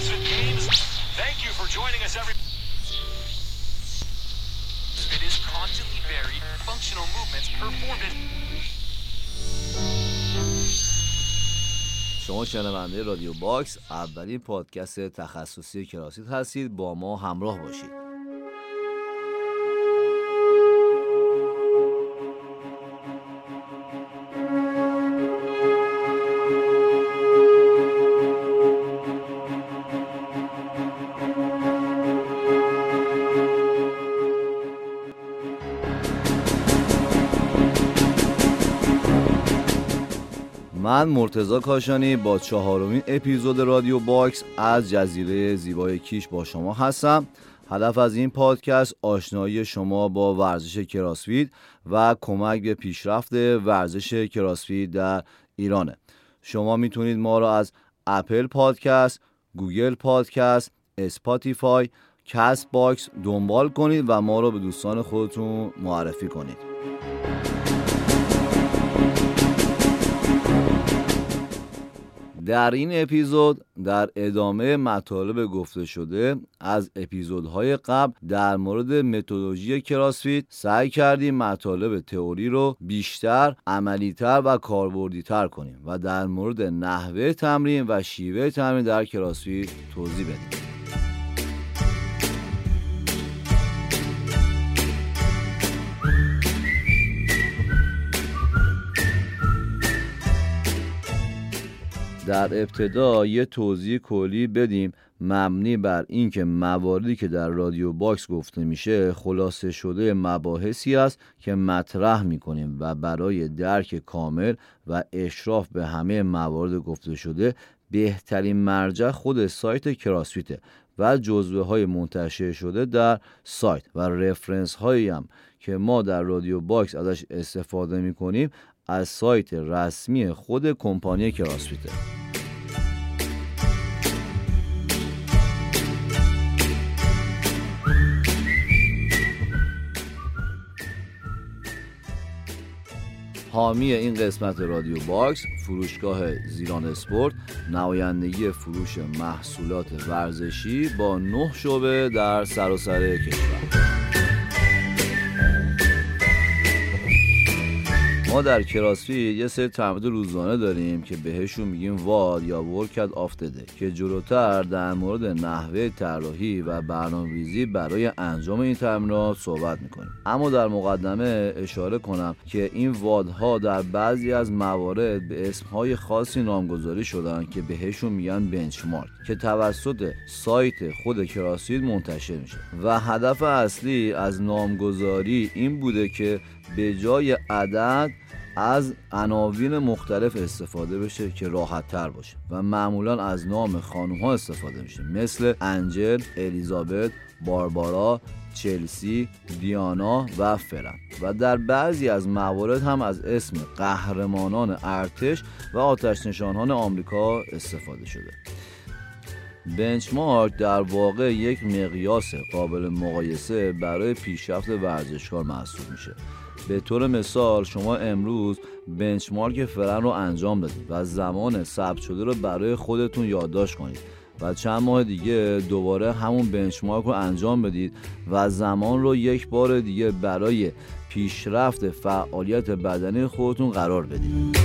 CrossFit Games. Thank you for joining us, every. It is constantly varied, functional movements performed. شما شنونده رادیو باکس اولین پادکست تخصصی کراسیت هستید با ما همراه باشید من مرتضی کاشانی با چهارمین اپیزود رادیو باکس از جزیره زیبای کیش با شما هستم. هدف از این پادکست آشنایی شما با ورزش CrossFit و کمک به پیشرفت ورزش CrossFit در ایرانه. شما می‌تونید ما را از Apple Podcast، Google Podcast، Spotify، Castbox دنبال کنید و ما را به دوستان خودتون معرفی کنید. در این اپیزود در ادامه مطالب گفته شده از اپیزودهای قبل در مورد متدولوژی کراسفیت سعی کردیم مطالب تئوری رو بیشتر عملیتر و کاربردیتر کنیم و در مورد نحوه تمرین و شیوه تمرین در کراسفیت توضیح بدیم. در ابتدا یه توضیح کلی بدیم. مبنی بر اینکه مواردی که در رادیو باکس گفته میشه خلاصه شده مباحثی است که مطرح می‌کنیم و برای درک کامل و اشراف به همه موارد گفته شده بهترین مرجع خود سایت CrossFit ه و جزوه های منتشر شده در سایت و reference هایی هم که ما در رادیو باکس ازش استفاده می‌کنیم. از سایت رسمی خود کمپانی CrossFit ه حامی این قسمت رادیو باکس فروشگاه زیران اسپورت نمایندگی فروش محصولات ورزشی با نه شعبه در سراسر کشور. ما در کراسفی یه سری تمرین روزانه داریم که بهشون میگیم واد یا ورکت آف که جلوتر در مورد نحوه طراحی و برنامه‌ریزی برای انجام این تمرینات صحبت می‌کنیم. اما در مقدمه اشاره کنم که این وادها در بعضی از موارد به اسمهای خاصی نامگذاری شدن که بهشون میگن بنچمارک که توسط سایت خود کراسفیت منتشر میشه. و هدف اصلی از نامگذاری این بوده که به جای عدد از عناوین مختلف استفاده بشه که راحت تر باشه و معمولا از نام خانوم ها استفاده میشه. مثل انجل، الیزابت، باربارا، چلسی، دیانا و فرن و در بعضی از موارد هم از اسم قهرمانان ارتش و آتش نشانان آمریکا استفاده شده. بنچمارک در واقع یک مقیاس قابل مقایسه برای پیشرفت ورزشکار محسوب میشه. به طور مثال شما امروز بنچمارک فرن رو انجام بدید و زمان ثبت شده رو برای خودتون یادداشت کنید و چند ماه دیگه دوباره همون بنچمارک رو انجام بدید و زمان رو یک بار دیگه برای پیشرفت فعالیت بدنی خودتون قرار بدید.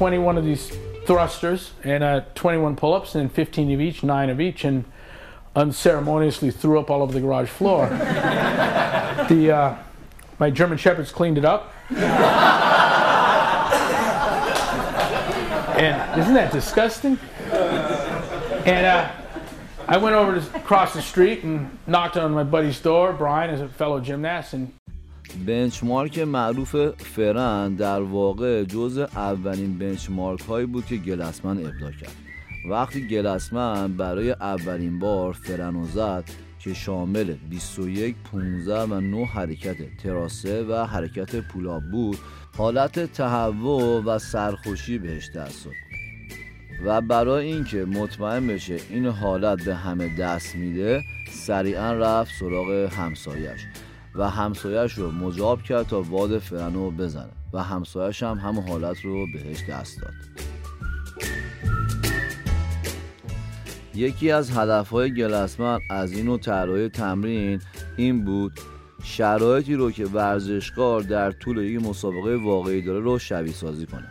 21 of these thrusters and uh, 21 pull-ups and 15 of each, 9 of each and unceremoniously threw up all over the garage floor. the uh, My German Shepherds cleaned it up. and isn't that disgusting? And uh, I went over to cross the street and knocked on my buddy's door. Brian is a fellow gymnast and بنچمارک معروف فرن در واقع جز اولین بنچمارک هایی بود که گلسمن ابدا کرد. وقتی گلسمن برای اولین بار فرن زد که شامل 21 15 و 9 حرکت تراسه و حرکت پولا بود حالت تهوع و سرخوشی بهش دست داد. و برای اینکه مطمئن بشه این حالت به همه دست میده سریعا رفت سراغ همسایش و همسایش رو مجاب کرد تا واد فرنو بزنه و همسایش هم همون حالت رو بهش دست داد. یکی از هدفهای گلسمن از این نوع طراحی تمرین این بود شرایطی رو که ورزشکار در طول یک مسابقه واقعی داره رو شبیه سازی کنه.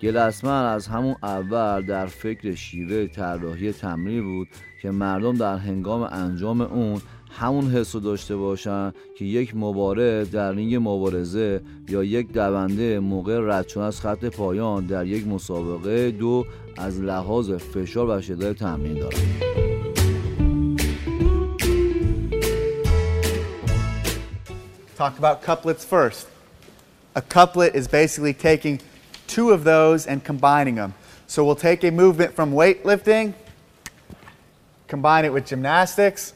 گلسمن از همون اول در فکر شیوه طراحی تمرین بود که مردم در هنگام انجام اون همون حس رو داشته باشن که یک مبارز در رینگ مبارزه یا یک دونده موقع رد از خط پایان در یک مسابقه دو از لحاظ فشار و شدت تمرین دارن Talk about couplets first. A couplet is basically taking two of those and combining them. So we'll take a movement from weightlifting, combine it with gymnastics,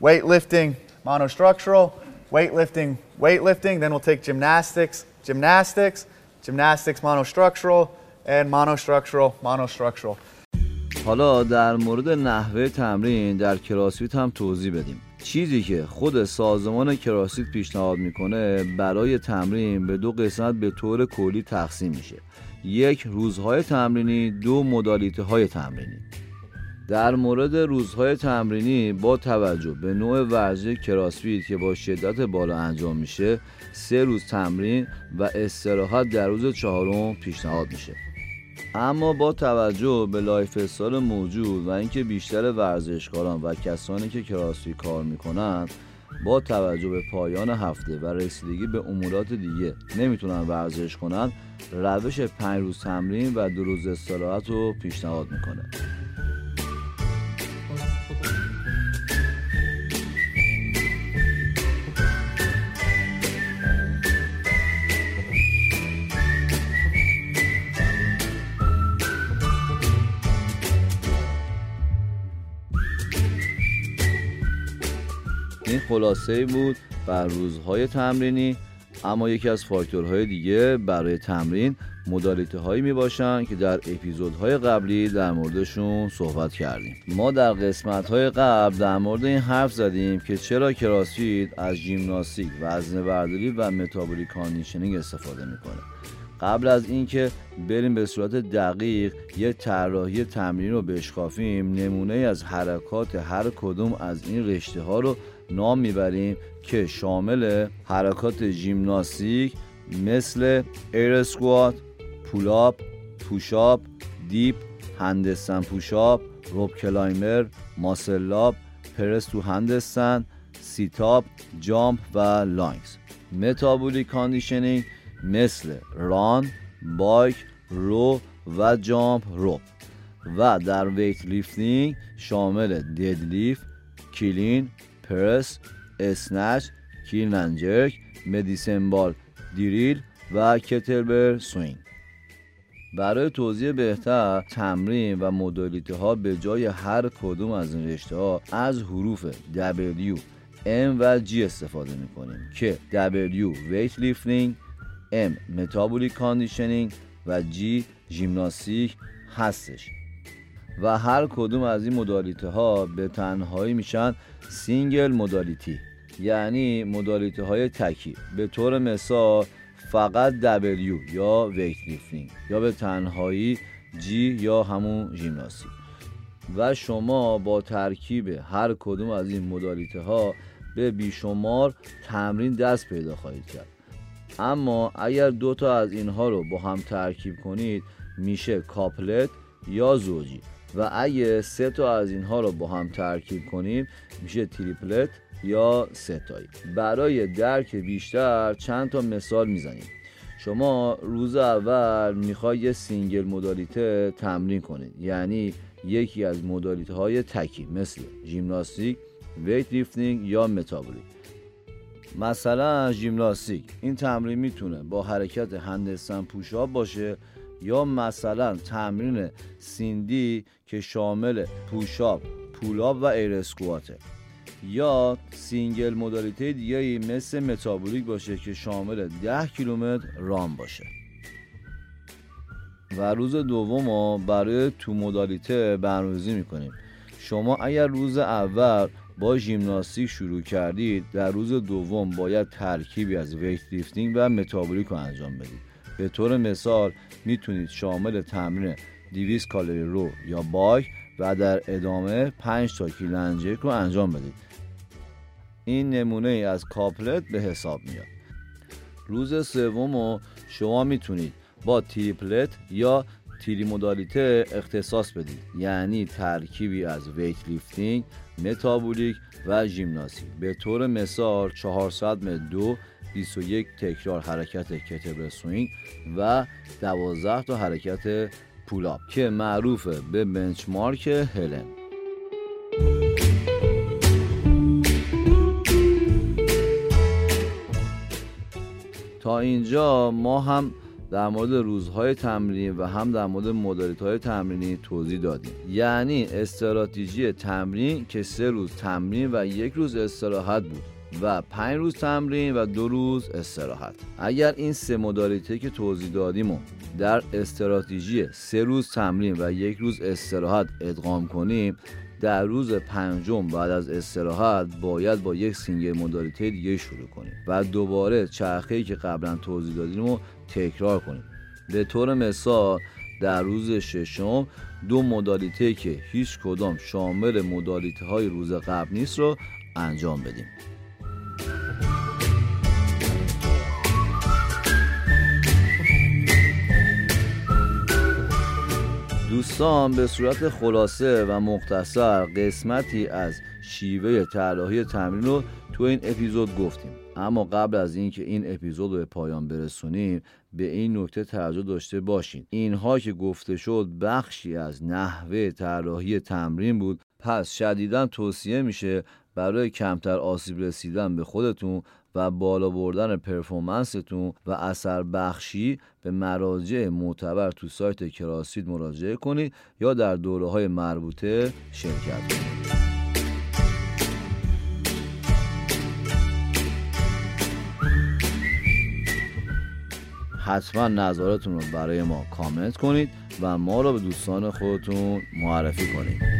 weightlifting, monostructural, weightlifting, weightlifting, then we'll take gymnastics, gymnastics, gymnastics, monostructural, and monostructural, monostructural. حالا در مورد نحوه تمرین در کراسفیت هم توضیح بدیم چیزی که خود سازمان کراسفیت پیشنهاد می‌کنه برای تمرین به دو قسمت به طور کلی تقسیم میشه یک روزهای تمرینی دو مدالیته های تمرینی در مورد روزهای تمرینی با توجه به نوع ورزش کراسفیت که با شدت بالا انجام میشه سه روز تمرین و استراحت در روز چهارم پیشنهاد میشه. اما با توجه به lifestyle موجود و اینکه بیشتر ورزشکاران و کسانی که CrossFit کار می‌کنن با توجه به پایان هفته و رسیدگی به امورات دیگه نمی‌تونن ورزش کنن روش پنج روز تمرین و دو روز استراحت رو پیشنهاد می‌کنه. خلاصه بود بر روزهای تمرینی اما یکی از فاکتورهای دیگه برای تمرین مدالیته هایی می باشن که در اپیزودهای قبلی در موردشون صحبت کردیم. ما در قسمت های قبل در مورد این حرف زدیم که چرا CrossFit از ژیمناستیک وزن برداری و metabolic conditioning استفاده می‌کنه؟ قبل از اینکه بریم به صورت دقیق یه طراحی تمرین رو بشکافیم نمونه از حرکات هر کدوم از این رشته ها رو نام می‌بریم که شامل حرکات ژیمناستیک مثل air squat، pull-up، push-up، dip، handstand push-up، rope climb، muscle-up، press to handstand، sit-up، jump و lunges metabolic conditioning مثل run، bike، row و jump rope و در weightlifting شامل deadlift، clean، press، snatch، clean and jerk، medicine ball drill و kettlebell swing برای توضیح بهتر تمرین و مدالیته ها به جای هر کدوم از این رشته ها از حروف W, M و G استفاده می کنیم که W weight lifting M metabolic conditioning و G ژیمناستیک هستش. و هر کدوم از این مدالیته ها به تنهایی میشن single modality یعنی مدالیته های تکی. به طور مثال فقط W یا weightlifting یا به تنهایی G یا همون ژیمناستیک و شما با ترکیب هر کدوم از این مدالیته ها به بیشمار تمرین دست پیدا خواهید کرد. اما اگر دو تا از اینها رو با هم ترکیب کنید میشه couplet یا زوجی. و اگه سه تا از اینها رو با هم ترکیب کنیم میشه triplet یا سه‌تایی برای درک بیشتر چند تا مثال می‌زنیم. شما روز اول می‌خوای یه single مدالیته تمرین کنید یعنی یکی از مدالیته های تکی مثل ژیمناستیک weightlifting یا متابولیک مثلا ژیمناستیک این تمرین می‌تونه با حرکت handstand push-up باشه یا مثلا تمرین Cindy که شامل push-up pull-up و air squat ه یا single مدالیته دیگری مثل متابولیک باشه که شامل 10 کیلومتر run باشه. و روز دوم ما برای two مدالیته برنامه‌ریزی می‌کنیم. شما اگر روز اول با ژیمناستیک شروع کردید در روز دوم باید ترکیبی از weightlifting و متابولیک رو انجام بدید. به طور مثال می‌تونید شامل تمرین 200 کالری row یا bike و در ادامه 5 تا clean and jerk رو انجام بدید. این نمونه ای از couplet به حساب میاد. روز سوم رو شما می‌تونید با triplet یا three مدالیته اختصاص بدید یعنی ترکیبی از weightlifting متابولیک و ژیمناستیک به طور مثال 400 متر دو 21 تکرار حرکت kettlebell swing و 12 تا حرکت pull-up که معروفه به benchmark Helen. تا اینجا ما هم در مورد روزهای تمرین و هم در مورد مدالیت های تمرینی توضیح دادیم. یعنی استراتژی تمرین که سه روز تمرین و یک روز استراحت بود. و پنج روز تمرین و دو روز استراحت. اگر این سه مدالیته که توضیح دادیم در استراتژی سه روز تمرین و یک روز استراحت ادغام کنیم در روز پنجم بعد از استراحت باید با یک single مدالیته دیگه شروع کنیم و دوباره چرخه که قبلا توضیح دادیم رو تکرار کنیم. به طور مثال در روز ششم دو مدالیته که هیچ کدام شامل مدالیته های روز قبل نیست رو انجام بدیم. دوستان به صورت خلاصه و مختصر قسمتی از شیوه طراحی تمرین رو تو این اپیزود گفتیم. اما قبل از اینکه این اپیزود رو به پایان برسونیم به این نکته توجه داشته باشین. اینها که گفته شد بخشی از نحوه طراحی تمرین بود پس شدیدا توصیه میشه برای کمتر آسیب رسیدن به خودتون و بالا بردن پرفورمنستون و اثر بخشی به مراجع معتبر تو سایت کراسفیت مراجعه کنید یا در دوره های مربوطه شرکت کنید. حتما نظراتتون رو برای ما کامنت کنید و ما رو به دوستان خودتون معرفی کنید.